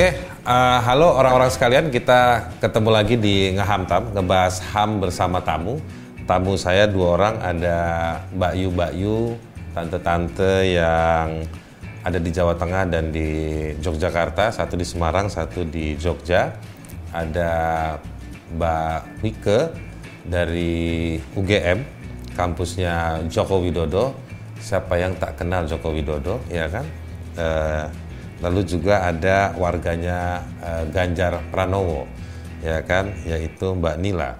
Oke, uh, halo orang-orang sekalian, kita ketemu lagi di Ngehamtam, ngebahas HAM bersama tamu. Tamu saya dua orang, ada Mbak Yu, Mbak Yu, tante-tante yang ada di Jawa Tengah dan di Yogyakarta, satu di Semarang, satu di Jogja. Ada Mbak Wike dari UGM, kampusnya Joko Widodo. Siapa yang tak kenal Joko Widodo, ya kan? Uh, lalu juga ada warganya uh, Ganjar Pranowo ya kan? Yaitu Mbak Nila.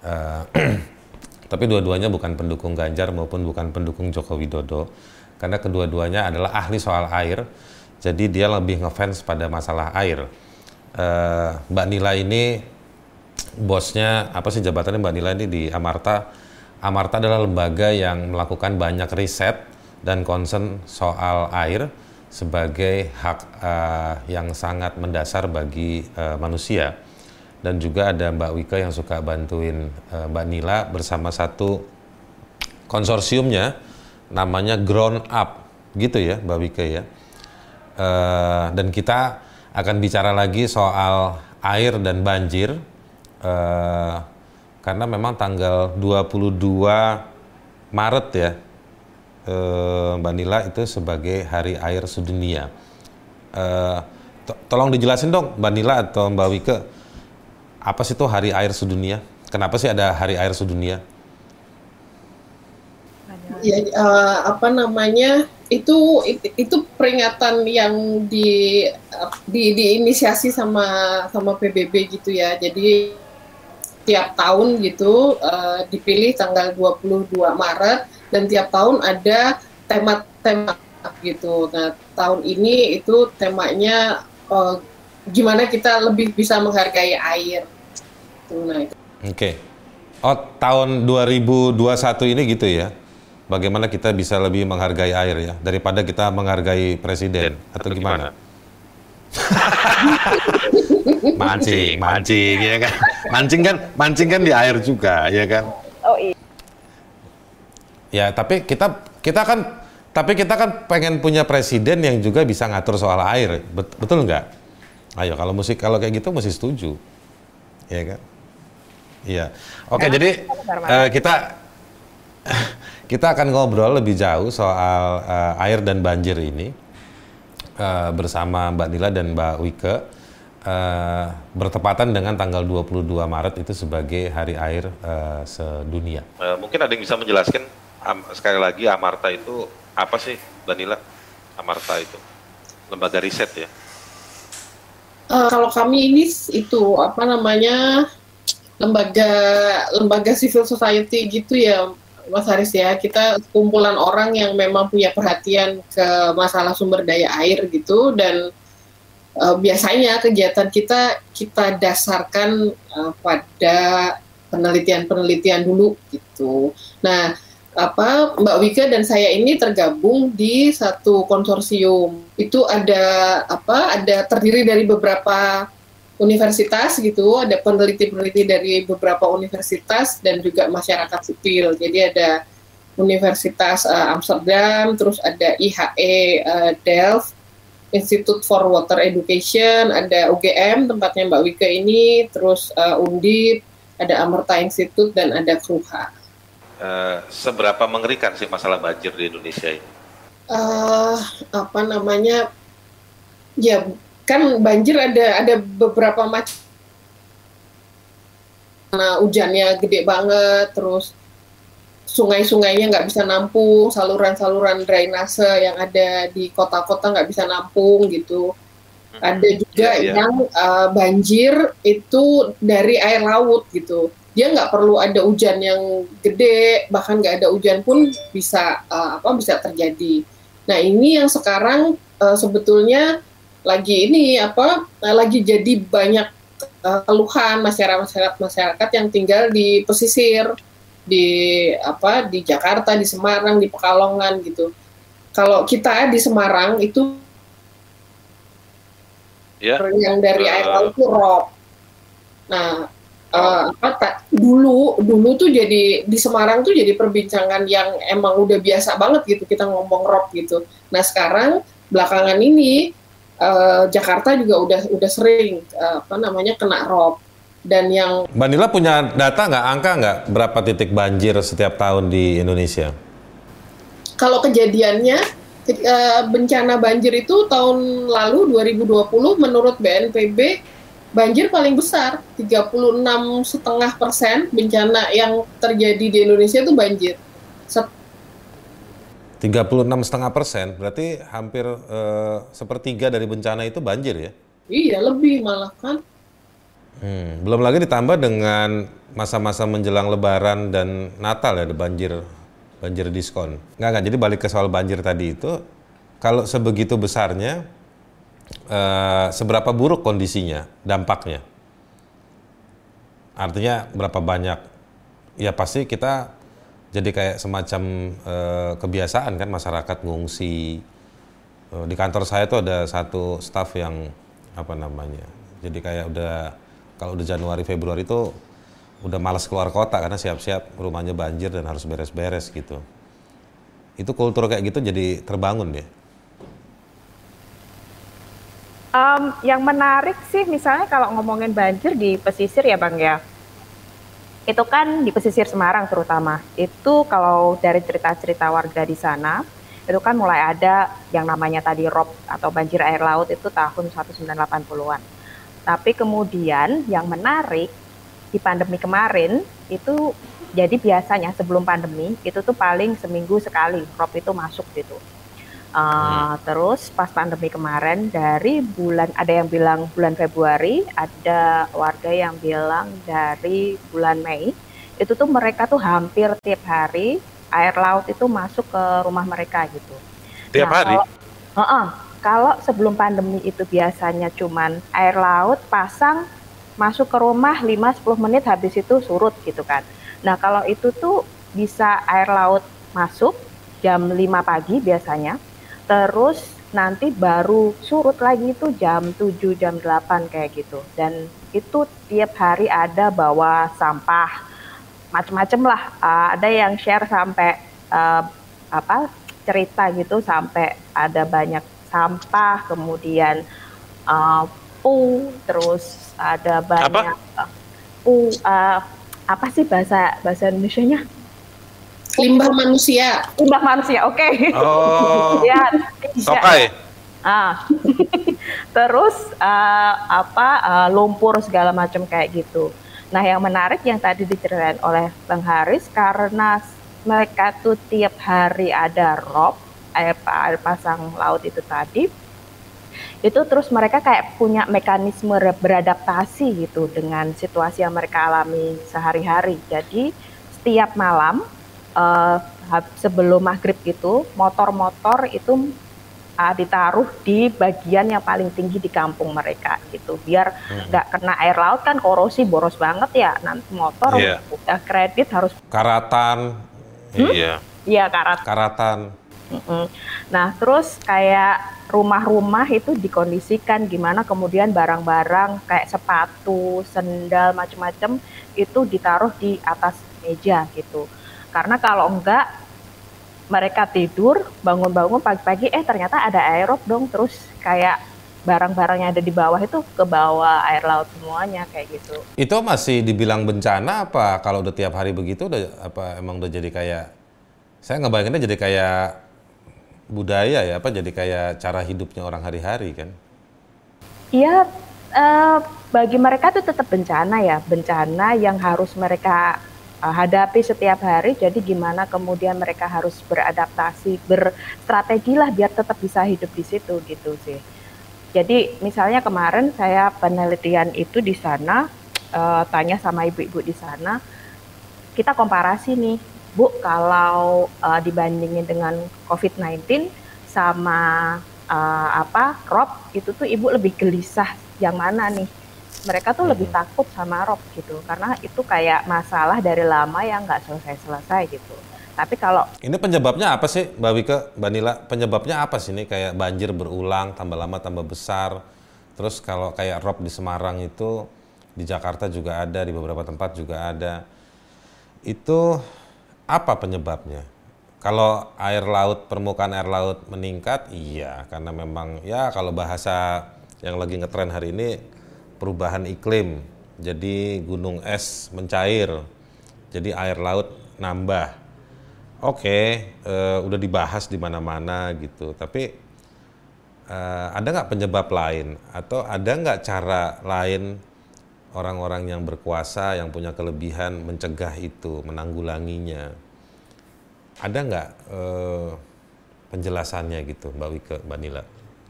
Uh, tapi dua-duanya bukan pendukung Ganjar maupun bukan pendukung Joko Widodo. Karena kedua-duanya adalah ahli soal air jadi dia lebih ngefans pada masalah air. Uh, Mbak Nila ini bosnya apa sih jabatannya Mbak Nila ini di Amarta? Amarta adalah lembaga yang melakukan banyak riset dan concern soal air sebagai hak uh, yang sangat mendasar bagi uh, manusia. Dan juga ada Mbak Wika yang suka bantuin uh, Mbak Nila bersama satu konsorsiumnya namanya Ground Up. Gitu ya Mbak Wika ya. Uh, dan kita akan bicara lagi soal air dan banjir. Uh, karena memang tanggal 22 Maret ya eh, Mbak Nila itu sebagai Hari Air Sedunia. Eh, to tolong dijelasin dong Mbak Nila atau Mbak Wike, apa sih itu Hari Air Sedunia? Kenapa sih ada Hari Air Sedunia? Ya, uh, apa namanya itu itu peringatan yang di di diinisiasi sama sama PBB gitu ya. Jadi tiap tahun gitu uh, dipilih tanggal 22 Maret dan tiap tahun ada tema-tema gitu. Nah, tahun ini itu temanya uh, gimana kita lebih bisa menghargai air. Nah, Oke. Okay. Oh, tahun 2021 ini gitu ya. Bagaimana kita bisa lebih menghargai air ya daripada kita menghargai presiden atau, atau gimana? mancing, mancing ya kan. Mancing kan mancing kan di air juga ya kan. Oh iya. Ya, tapi kita kita kan tapi kita kan pengen punya presiden yang juga bisa ngatur soal air, betul nggak? Ayo kalau musik kalau kayak gitu mesti setuju, ya kan? Iya. Oke, ya, jadi uh, kita kita akan ngobrol lebih jauh soal uh, air dan banjir ini uh, bersama Mbak Nila dan Mbak Wike. Uh, bertepatan dengan tanggal 22 Maret itu sebagai Hari Air uh, sedunia. Uh, mungkin ada yang bisa menjelaskan Am, sekali lagi Amarta itu apa sih Danila? Amarta itu lembaga riset ya? Uh, kalau kami ini itu apa namanya lembaga lembaga civil society gitu ya Mas Haris ya. Kita kumpulan orang yang memang punya perhatian ke masalah sumber daya air gitu dan uh, biasanya kegiatan kita kita dasarkan uh, pada penelitian-penelitian dulu gitu. Nah, apa Mbak Wika dan saya ini tergabung di satu konsorsium. Itu ada apa? Ada terdiri dari beberapa universitas gitu, ada peneliti-peneliti dari beberapa universitas dan juga masyarakat sipil. Jadi ada Universitas uh, Amsterdam, terus ada IHE uh, Delft, Institute for Water Education, ada UGM tempatnya Mbak Wika ini, terus uh, Undip, ada Amerta Institute dan ada Kruha. Uh, seberapa mengerikan sih masalah banjir di Indonesia ini? Uh, apa namanya? Ya kan banjir ada ada beberapa macam. Nah, hujannya gede banget, terus sungai-sungainya nggak bisa nampung, saluran-saluran drainase yang ada di kota-kota nggak bisa nampung gitu. Hmm. Ada juga yeah, yeah. yang uh, banjir itu dari air laut gitu dia nggak perlu ada hujan yang gede bahkan nggak ada hujan pun bisa uh, apa bisa terjadi. Nah ini yang sekarang uh, sebetulnya lagi ini apa uh, lagi jadi banyak uh, keluhan masyarakat masyarakat masyarakat yang tinggal di pesisir di apa di Jakarta di Semarang di Pekalongan gitu. Kalau kita di Semarang itu yeah. yang dari uh, air laut itu rob. Nah uh, apa dulu dulu tuh jadi di Semarang tuh jadi perbincangan yang emang udah biasa banget gitu kita ngomong rock gitu. Nah sekarang belakangan ini uh, Jakarta juga udah udah sering uh, apa namanya kena rob dan yang Mbak Nila punya data nggak angka nggak berapa titik banjir setiap tahun di Indonesia? Kalau kejadiannya bencana banjir itu tahun lalu 2020 menurut BNPB banjir paling besar 36 setengah persen bencana yang terjadi di Indonesia itu banjir. Set 36 setengah persen berarti hampir uh, sepertiga dari bencana itu banjir ya? Iya lebih malah kan. Hmm, belum lagi ditambah dengan masa-masa menjelang Lebaran dan Natal ya ada banjir banjir diskon. Nggak nggak jadi balik ke soal banjir tadi itu kalau sebegitu besarnya uh, seberapa buruk kondisinya, dampaknya? Artinya berapa banyak? Ya pasti kita jadi kayak semacam uh, kebiasaan kan masyarakat ngungsi. Uh, di kantor saya tuh ada satu staff yang apa namanya, jadi kayak udah kalau udah Januari Februari itu udah malas keluar kota karena siap-siap rumahnya banjir dan harus beres-beres gitu. Itu kultur kayak gitu jadi terbangun ya. Um, yang menarik sih misalnya kalau ngomongin banjir di pesisir ya Bang ya. Itu kan di pesisir Semarang terutama. Itu kalau dari cerita-cerita warga di sana, itu kan mulai ada yang namanya tadi rob atau banjir air laut itu tahun 1980-an. Tapi kemudian yang menarik di pandemi kemarin itu jadi biasanya sebelum pandemi itu tuh paling seminggu sekali rob itu masuk gitu Uh, terus pas pandemi kemarin dari bulan ada yang bilang bulan Februari, ada warga yang bilang dari bulan Mei. Itu tuh mereka tuh hampir tiap hari air laut itu masuk ke rumah mereka gitu. Tiap nah, hari? Kalau, uh -uh, kalau sebelum pandemi itu biasanya cuman air laut pasang masuk ke rumah 5-10 menit habis itu surut gitu kan. Nah kalau itu tuh bisa air laut masuk jam 5 pagi biasanya terus nanti baru surut lagi itu jam 7 jam 8 kayak gitu. Dan itu tiap hari ada bawa sampah. Macem-macem lah. Uh, ada yang share sampai uh, apa cerita gitu sampai ada banyak sampah kemudian uh, pu terus ada banyak apa? pu uh, apa sih bahasa bahasa Indonesia-nya limbah manusia. Limbah manusia, oke. Okay. Oh. ya, Oke. Okay. Ah. Terus uh, apa uh, lumpur segala macam kayak gitu. Nah, yang menarik yang tadi diceritain oleh Bang Haris karena mereka tuh tiap hari ada rob air, air pasang laut itu tadi itu terus mereka kayak punya mekanisme beradaptasi gitu dengan situasi yang mereka alami sehari-hari. Jadi setiap malam uh, sebelum maghrib itu motor-motor itu uh, ditaruh di bagian yang paling tinggi di kampung mereka gitu biar hmm. nggak hmm. kena air laut kan korosi boros banget ya nanti motor yeah. udah kredit harus karatan hmm? iya iya karat karatan Nah, terus kayak rumah-rumah itu dikondisikan gimana kemudian barang-barang kayak sepatu, sendal macam-macam itu ditaruh di atas meja gitu. Karena kalau enggak mereka tidur, bangun-bangun pagi-pagi eh ternyata ada aerob dong terus kayak barang-barang yang ada di bawah itu ke bawah air laut semuanya kayak gitu. Itu masih dibilang bencana apa kalau udah tiap hari begitu udah apa emang udah jadi kayak saya ngebayanginnya jadi kayak budaya ya apa jadi kayak cara hidupnya orang hari-hari kan? Iya, uh, bagi mereka itu tetap bencana ya, bencana yang harus mereka uh, hadapi setiap hari. Jadi gimana kemudian mereka harus beradaptasi, berstrategi lah biar tetap bisa hidup di situ gitu sih. Jadi misalnya kemarin saya penelitian itu di sana uh, tanya sama ibu-ibu di sana, kita komparasi nih, Bu kalau uh, dibandingin dengan COVID-19 sama uh, apa crop itu tuh ibu lebih gelisah yang mana nih? Mereka tuh lebih takut sama rob gitu karena itu kayak masalah dari lama yang nggak selesai-selesai gitu. Tapi kalau ini penyebabnya apa sih, Mbak Wika, Mbak Nila? Penyebabnya apa sih ini kayak banjir berulang, tambah lama tambah besar. Terus kalau kayak rob di Semarang itu di Jakarta juga ada, di beberapa tempat juga ada. Itu apa penyebabnya? kalau air laut permukaan air laut meningkat, iya karena memang ya kalau bahasa yang lagi ngetren hari ini perubahan iklim. Jadi gunung es mencair, jadi air laut nambah. Oke, eh, udah dibahas di mana-mana gitu. Tapi eh, ada nggak penyebab lain atau ada nggak cara lain orang-orang yang berkuasa yang punya kelebihan mencegah itu, menanggulanginya? ada nggak eh, penjelasannya gitu Mbak Wike, Mbak Nila?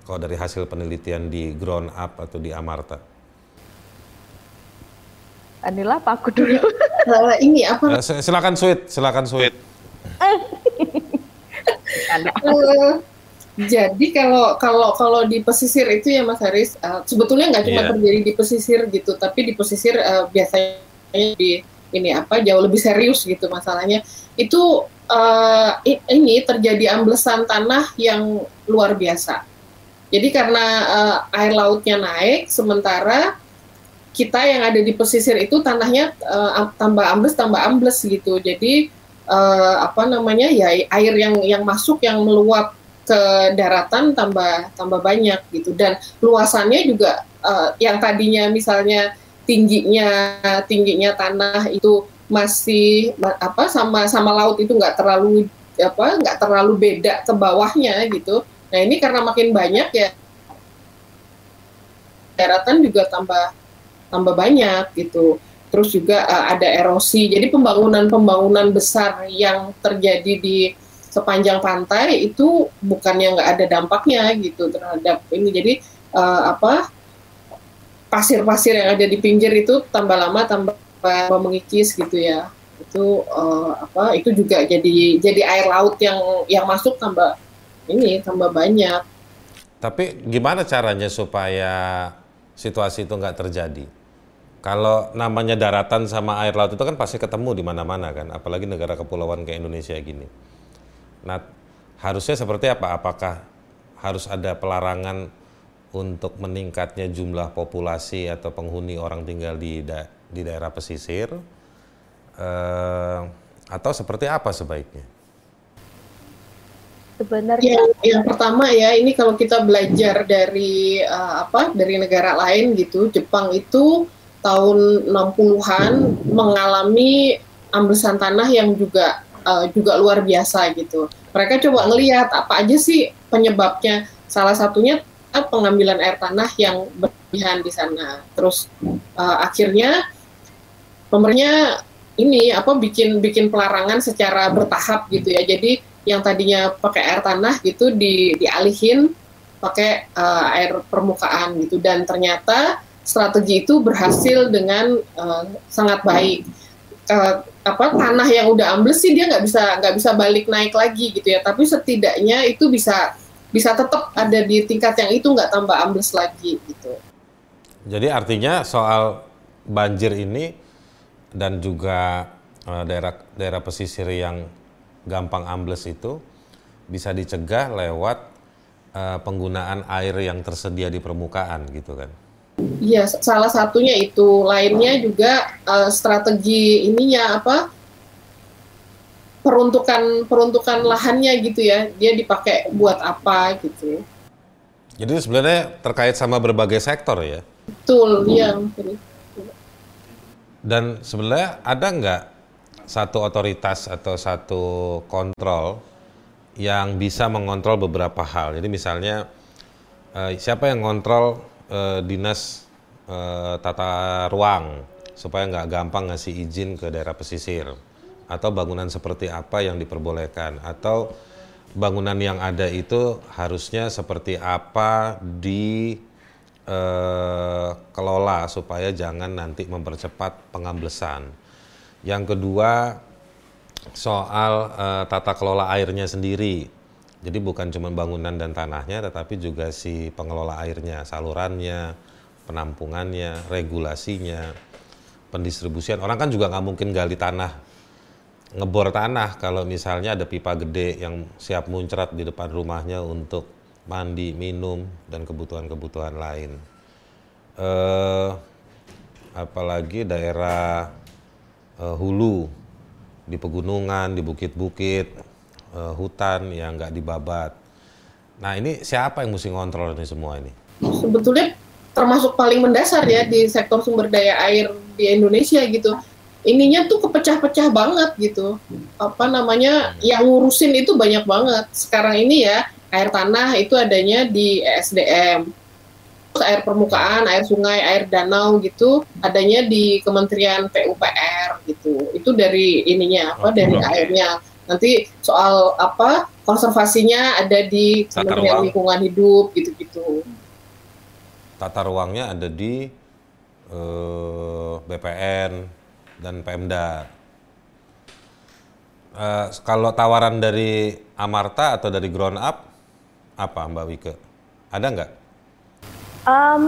Kalau dari hasil penelitian di Ground Up atau di Amarta? Mbak Nila apa aku dulu? Uh, ini apa? Eh, silakan Sweet, silakan Sweet. uh, jadi kalau kalau kalau di pesisir itu ya Mas Haris, uh, sebetulnya nggak cuma yeah. terjadi di pesisir gitu, tapi di pesisir uh, biasanya di ini apa jauh lebih serius gitu masalahnya. Itu uh, ini terjadi amblesan tanah yang luar biasa. Jadi karena uh, air lautnya naik, sementara kita yang ada di pesisir itu tanahnya uh, tambah ambles, tambah ambles gitu. Jadi uh, apa namanya ya air yang yang masuk yang meluap ke daratan tambah tambah banyak gitu. Dan luasannya juga uh, yang tadinya misalnya tingginya tingginya tanah itu masih apa sama sama laut itu nggak terlalu apa nggak terlalu beda ke bawahnya gitu. Nah ini karena makin banyak ya daratan juga tambah tambah banyak gitu. Terus juga uh, ada erosi. Jadi pembangunan-pembangunan besar yang terjadi di sepanjang pantai itu bukannya nggak ada dampaknya gitu terhadap ini. Jadi uh, apa pasir-pasir yang ada di pinggir itu tambah lama tambah mengikis gitu ya itu uh, apa itu juga jadi jadi air laut yang yang masuk tambah ini tambah banyak tapi gimana caranya supaya situasi itu nggak terjadi kalau namanya daratan sama air laut itu kan pasti ketemu di mana-mana kan apalagi negara kepulauan kayak Indonesia gini. Nah harusnya seperti apa? Apakah harus ada pelarangan untuk meningkatnya jumlah populasi atau penghuni orang tinggal di da di daerah pesisir? Uh, atau seperti apa sebaiknya? Sebenarnya yang, yang pertama ya ini kalau kita belajar dari uh, apa dari negara lain gitu Jepang itu tahun 60-an mengalami amblesan tanah yang juga uh, juga luar biasa gitu. Mereka coba ngelihat apa aja sih penyebabnya. Salah satunya pengambilan air tanah yang berlebihan di sana. Terus uh, akhirnya pemerintah ini apa bikin bikin pelarangan secara bertahap gitu ya. Jadi yang tadinya pakai air tanah gitu di dialihin pakai uh, air permukaan gitu dan ternyata strategi itu berhasil dengan uh, sangat baik. Uh, apa tanah yang udah ambles sih dia nggak bisa nggak bisa balik naik lagi gitu ya. Tapi setidaknya itu bisa bisa tetap ada di tingkat yang itu nggak tambah ambles lagi gitu. Jadi artinya soal banjir ini dan juga uh, daerah daerah pesisir yang gampang ambles itu bisa dicegah lewat uh, penggunaan air yang tersedia di permukaan gitu kan. Iya, salah satunya itu. Lainnya juga uh, strategi ininya apa? peruntukan peruntukan lahannya gitu ya. Dia dipakai buat apa gitu. Jadi sebenarnya terkait sama berbagai sektor ya. Betul, iya. Dan sebenarnya ada nggak satu otoritas atau satu kontrol yang bisa mengontrol beberapa hal. Jadi misalnya eh, siapa yang kontrol eh, dinas eh, tata ruang supaya nggak gampang ngasih izin ke daerah pesisir atau bangunan seperti apa yang diperbolehkan atau bangunan yang ada itu harusnya seperti apa di eh, kelola supaya jangan nanti mempercepat pengamblesan. Yang kedua soal eh, tata kelola airnya sendiri. Jadi bukan cuma bangunan dan tanahnya, tetapi juga si pengelola airnya, salurannya, penampungannya, regulasinya, pendistribusian. Orang kan juga nggak mungkin gali tanah, ngebor tanah kalau misalnya ada pipa gede yang siap muncrat di depan rumahnya untuk mandi, minum, dan kebutuhan-kebutuhan lain. Eh, apalagi daerah eh, hulu di pegunungan, di bukit-bukit, eh, hutan yang nggak dibabat. Nah ini siapa yang mesti ngontrol ini semua ini? sebetulnya termasuk paling mendasar ya di sektor sumber daya air di Indonesia gitu. Ininya tuh kepecah-pecah banget gitu. Apa namanya yang ngurusin itu banyak banget. Sekarang ini ya air tanah itu adanya di ESDM. Terus air permukaan, air sungai, air danau gitu adanya di Kementerian PUPR gitu. Itu dari ininya apa dari airnya. Nanti soal apa konservasinya ada di Tata Kementerian ruang. Lingkungan Hidup gitu-gitu. Tata ruangnya ada di eh, BPN dan Pemda. Eh, kalau tawaran dari Amarta atau dari Ground Up, apa Mbak Wike? Ada nggak? Em,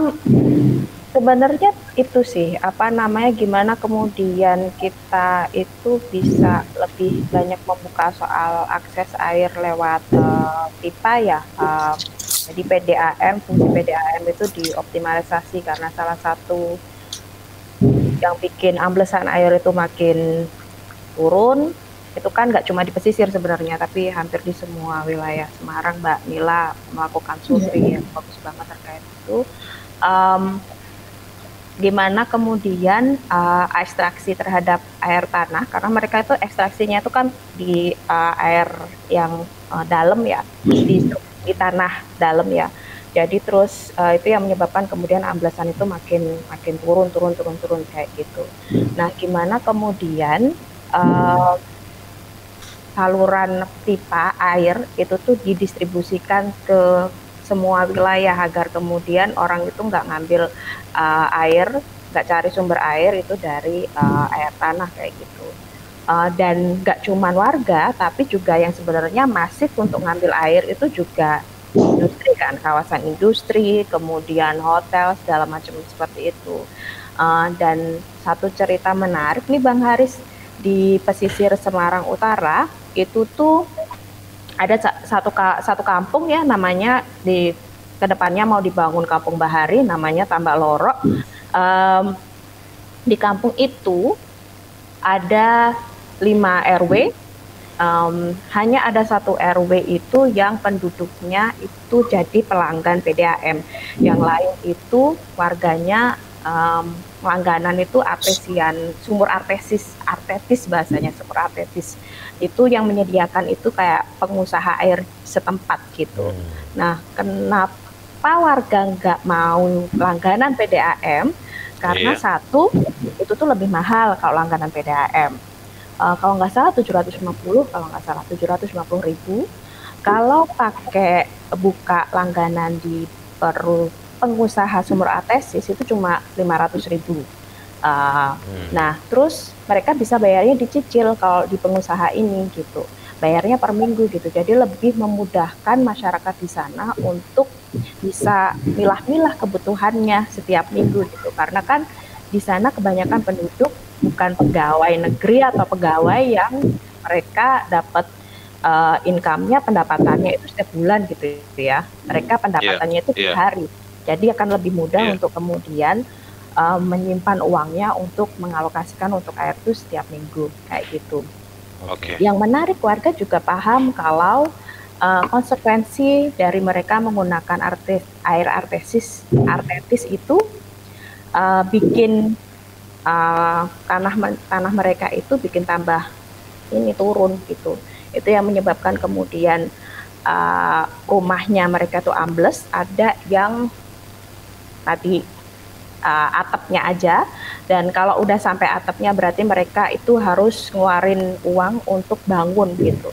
sebenarnya itu sih apa namanya gimana kemudian kita itu bisa lebih banyak membuka soal akses air lewat eh, pipa ya. Em, jadi PDAM fungsi PDAM itu dioptimalisasi karena salah satu yang bikin amblesan air itu makin turun. Itu kan nggak cuma di pesisir sebenarnya tapi hampir di semua wilayah Semarang Mbak Mila melakukan survei yang bagus banget terkait itu Em, gimana kemudian eh, ekstraksi terhadap air tanah karena mereka itu ekstraksinya itu kan di eh, air yang eh, dalam ya di, di tanah dalam ya. Jadi terus eh, itu yang menyebabkan kemudian amblesan itu makin makin turun turun turun turun kayak gitu. Nah gimana kemudian eh, saluran pipa air itu tuh didistribusikan ke semua wilayah agar kemudian orang itu nggak ngambil uh, air, nggak cari sumber air itu dari uh, air tanah kayak gitu. Uh, dan nggak cuman warga, tapi juga yang sebenarnya masif untuk ngambil air itu juga industri kan, kawasan industri, kemudian hotel segala macam seperti itu. Uh, dan satu cerita menarik nih Bang Haris di pesisir Semarang Utara itu tuh ada sa- satu satu kampung ya namanya di ke depannya mau dibangun kampung Bahari namanya Tambak Loro. Em, di kampung itu ada 5 RW. em, hanya ada satu RW itu yang penduduknya itu jadi pelanggan PDAM. Yang lain itu warganya em, langganan itu artesian, sumur artesis, artetis bahasanya sumur artetis itu yang menyediakan itu kayak pengusaha air setempat gitu. Nah, kenapa warga nggak mau langganan PDAM? Karena Iya. satu itu tuh lebih mahal kalau langganan PDAM. Eh, kalau nggak salah 750, kalau nggak salah 750 ribu. Kalau pakai buka langganan di peru pengusaha sumur artesis itu cuma 500 ribu. Eh, Nah, terus mereka bisa bayarnya dicicil kalau di pengusaha ini gitu. Bayarnya per minggu gitu. Jadi lebih memudahkan masyarakat di sana untuk bisa milah-milah kebutuhannya setiap minggu gitu. Karena kan di sana kebanyakan penduduk bukan pegawai negeri atau pegawai yang mereka dapat eh, income-nya pendapatannya itu setiap bulan gitu ya. Mereka pendapatannya itu tiap iya. hari. Jadi akan lebih mudah Iya. untuk kemudian uh, menyimpan uangnya untuk mengalokasikan untuk air itu setiap minggu kayak gitu. Oke. Yang menarik warga juga paham kalau uh, konsekuensi dari mereka menggunakan artes, air artesis artetis itu uh, bikin uh, tanah tanah mereka itu bikin tambah ini turun gitu. Itu yang menyebabkan kemudian uh, rumahnya mereka tuh ambles, ada yang tadi uh, atapnya aja. Dan kalau udah sampai atapnya berarti mereka itu harus ngeluarin uang untuk bangun gitu.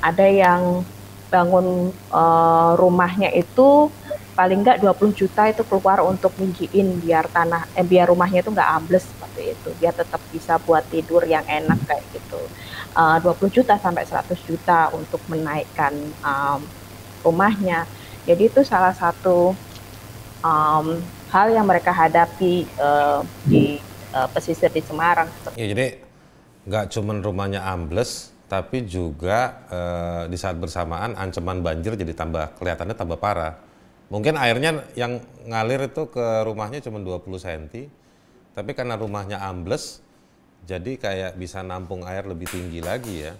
Ada yang bangun uh, rumahnya itu paling nggak 20 juta itu keluar untuk ninggiin biar tanah eh, biar rumahnya itu nggak ambles seperti itu. Biar tetap bisa buat tidur yang enak kayak gitu. Uh, 20 juta sampai 100 juta untuk menaikkan um, rumahnya. Jadi itu salah satu um, hal yang mereka hadapi uh, di uh, pesisir di Semarang Ya, jadi nggak cuman rumahnya ambles, tapi juga eh, di saat bersamaan ancaman banjir jadi tambah kelihatannya tambah parah. Mungkin airnya yang ngalir itu ke rumahnya cuma 20 cm, tapi karena rumahnya ambles, jadi kayak bisa nampung air lebih tinggi lagi ya.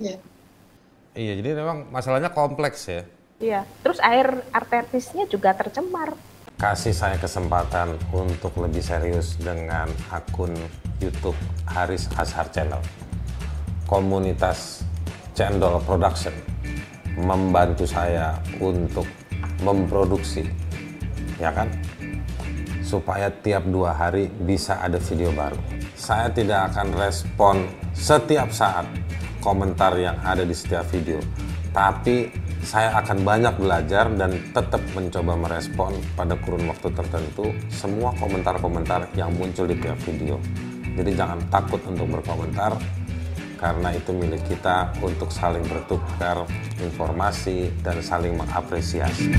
Ya. Iya, jadi memang masalahnya kompleks ya. Iya. Terus air arteritisnya juga tercemar. Kasih saya kesempatan untuk lebih serius dengan akun YouTube Haris Ashar Channel. Komunitas Cendol Production membantu saya untuk memproduksi, ya kan? Supaya tiap dua hari bisa ada video baru. Saya tidak akan respon setiap saat komentar yang ada di setiap video, tapi saya akan banyak belajar dan tetap mencoba merespon pada kurun waktu tertentu semua komentar-komentar yang muncul di tiap video. Jadi jangan takut untuk berkomentar karena itu milik kita untuk saling bertukar informasi dan saling mengapresiasi.